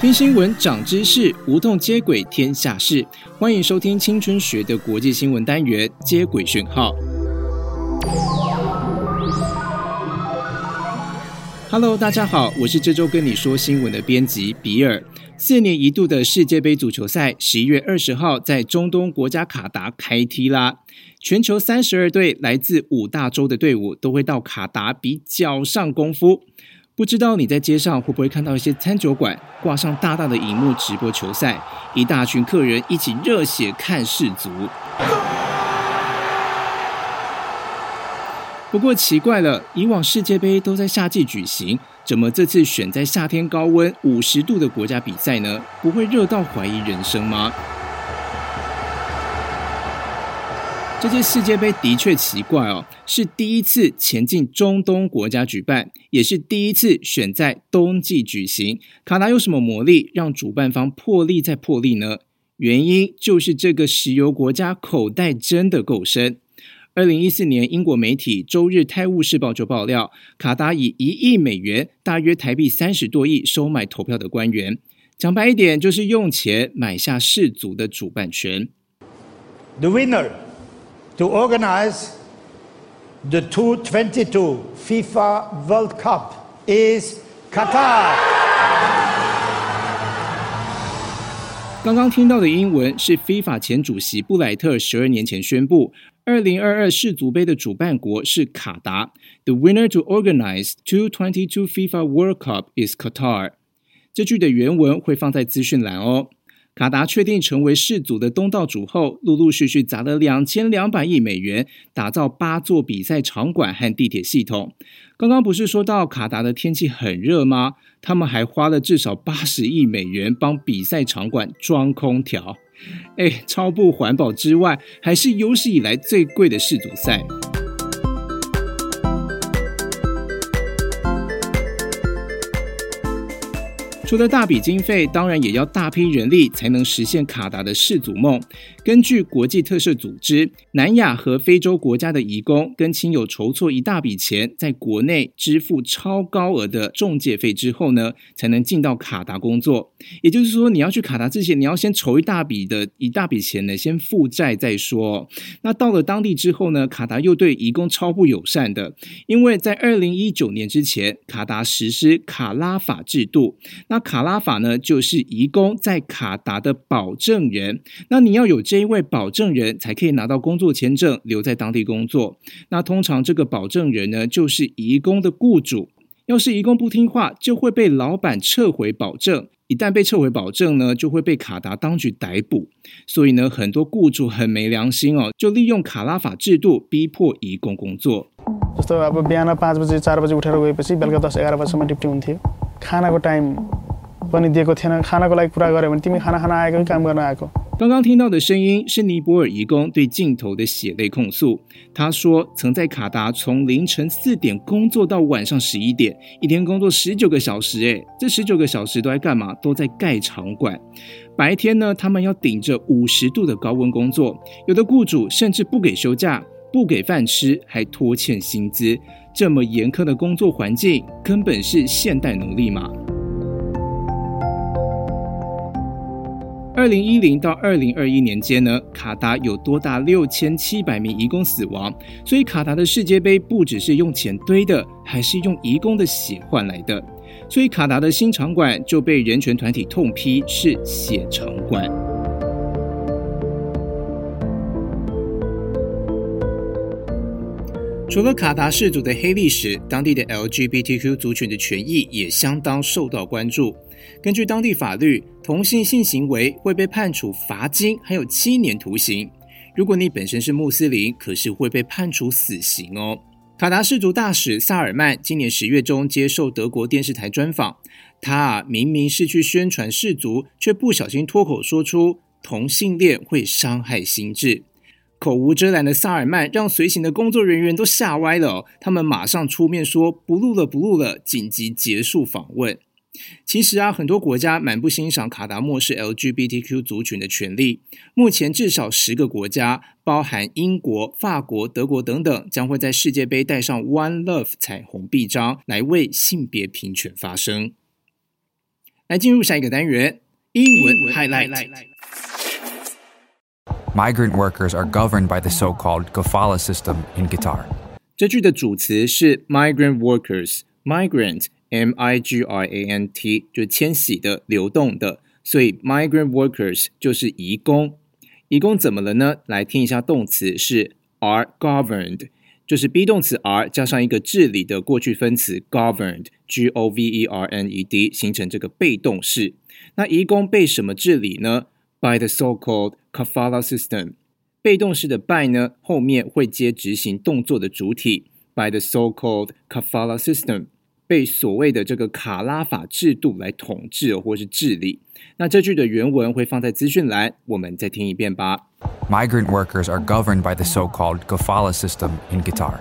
听新闻长知识，无痛接轨天下事。欢迎收听青春学的国际新闻单元接轨讯号。Hello，大家好，我是这周跟你说新闻的编辑比尔。四年一度的世界杯足球赛，十一月二十号在中东国家卡达开踢啦。全球三十二队来自五大洲的队伍都会到卡达比脚上功夫。不知道你在街上会不会看到一些餐酒馆挂上大大的荧幕直播球赛，一大群客人一起热血看世足。不过奇怪了，以往世界杯都在夏季举行，怎么这次选在夏天高温五十度的国家比赛呢？不会热到怀疑人生吗？这届世界杯的确奇怪哦，是第一次前进中东国家举办，也是第一次选在冬季举行。卡达有什么魔力，让主办方破例再破例呢？原因就是这个石油国家口袋真的够深。二零一四年，英国媒体《周日泰晤士报》就爆料，卡达以一亿美元（大约台币三十多亿）收买投票的官员。讲白一点，就是用钱买下世足的主办权。The winner to organize the 2022 FIFA World Cup is Qatar。刚刚听到的英文是 FIFA 前主席布莱特十二年前宣布。二零二二世足杯的主办国是卡达。The winner to organize two twenty two FIFA World Cup is Qatar。这句的原文会放在资讯栏哦。卡达确定成为世组的东道主后，陆陆续续砸了两千两百亿美元，打造八座比赛场馆和地铁系统。刚刚不是说到卡达的天气很热吗？他们还花了至少八十亿美元帮比赛场馆装空调。哎，超不环保之外，还是有史以来最贵的世组赛。除了大笔经费，当然也要大批人力才能实现卡达的世祖梦。根据国际特赦组织，南亚和非洲国家的移工跟亲友筹措一大笔钱，在国内支付超高额的中介费之后呢，才能进到卡达工作。也就是说，你要去卡达之前，你要先筹一大笔的一大笔钱呢，先负债再说。那到了当地之后呢，卡达又对移工超不友善的，因为在二零一九年之前，卡达实施卡拉法制度。卡拉法呢，就是移工在卡达的保证人。那你要有这一位保证人，才可以拿到工作签证，留在当地工作。那通常这个保证人呢，就是移工的雇主。要是移工不听话，就会被老板撤回保证。一旦被撤回保证呢，就会被卡达当局逮捕。所以呢，很多雇主很没良心哦，就利用卡拉法制度逼迫移工工作。जस्तो अब बिहान पाँच बजी चार बजी उठेर गएपछि बेलुका दस एघार बजीसम्म ड्युटी हुन्थ्यो खानाको टाइम पनि दिएको थिएन खानाको लागि कुरा गऱ्यो भने तिमी खाना खाना आएको कि काम गर्न आएको 刚刚听到的声音是尼泊尔移工对镜头的血泪控诉。他说，曾在卡达从凌晨四点工作到晚上十一点，一天工作十九个小时。诶，这十九个小时都在干嘛？都在盖场馆。白天呢，他们要顶着五十度的高温工作，有的雇主甚至不给休假、不给饭吃，还拖欠薪资。这么严苛的工作环境，根本是现代奴隶嘛？ 二零一零到二零二一年间呢，卡达有多达六千七百名移工死亡，所以卡达的世界杯不只是用钱堆的，还是用移工的血换来的。所以卡达的新场馆就被人权团体痛批是血场馆。除了卡达氏族的黑历史，当地的 LGBTQ 族群的权益也相当受到关注。根据当地法律，同性性行为会被判处罚金，还有七年徒刑。如果你本身是穆斯林，可是会被判处死刑哦。卡达氏族大使萨尔曼今年十月中接受德国电视台专访，他啊明明是去宣传氏族，却不小心脱口说出同性恋会伤害心智，口无遮拦的萨尔曼让随行的工作人员都吓歪了，他们马上出面说不录了，不录了，紧急结束访问。其实啊，很多国家蛮不欣赏卡达漠视 LGBTQ 族群的权利。目前至少十个国家，包含英国、法国、德国等等，将会在世界杯带上 One Love 彩虹臂章，来为性别平权发声。来进入下一个单元，英文 highlight。Migrant workers are governed by the so-called kafala system in Qatar. 这句的主词是 migrant workers，migrant m i g r a n t 就是迁徙的、流动的，所以 migrant workers 就是移工。移工怎么了呢？来听一下动词是 are governed，就是 be 动词 are 加上一个治理的过去分词 governed，g o v e r n e d 形成这个被动式。那移工被什么治理呢？By the so-called kafala system。被动式的 by 呢，后面会接执行动作的主体，by the so-called kafala system，被所谓的这个卡拉法制度来统治或是治理。那这句的原文会放在资讯栏，我们再听一遍吧。Migrant workers are governed by the so-called kafala system in Qatar.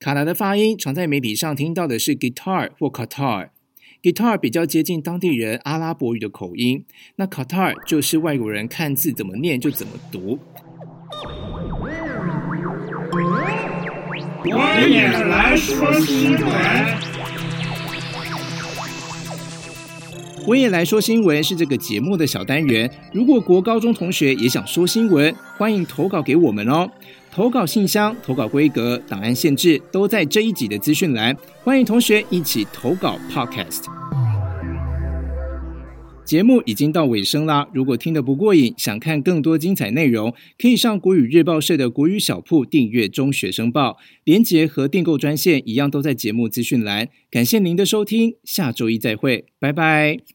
卡达的发音常在媒体上听到的是 guitar 或 Qatar。Guitar 比较接近当地人阿拉伯语的口音，那 Qatar 就是外国人看字怎么念就怎么读。我也来说新闻。我也来说新闻是这个节目的小单元。如果国高中同学也想说新闻，欢迎投稿给我们哦。投稿信箱、投稿规格、档案限制都在这一集的资讯栏，欢迎同学一起投稿 Podcast。节目已经到尾声啦，如果听得不过瘾，想看更多精彩内容，可以上国语日报社的国语小铺订阅中学生报，连结和订购专线一样都在节目资讯栏。感谢您的收听，下周一再会，拜拜。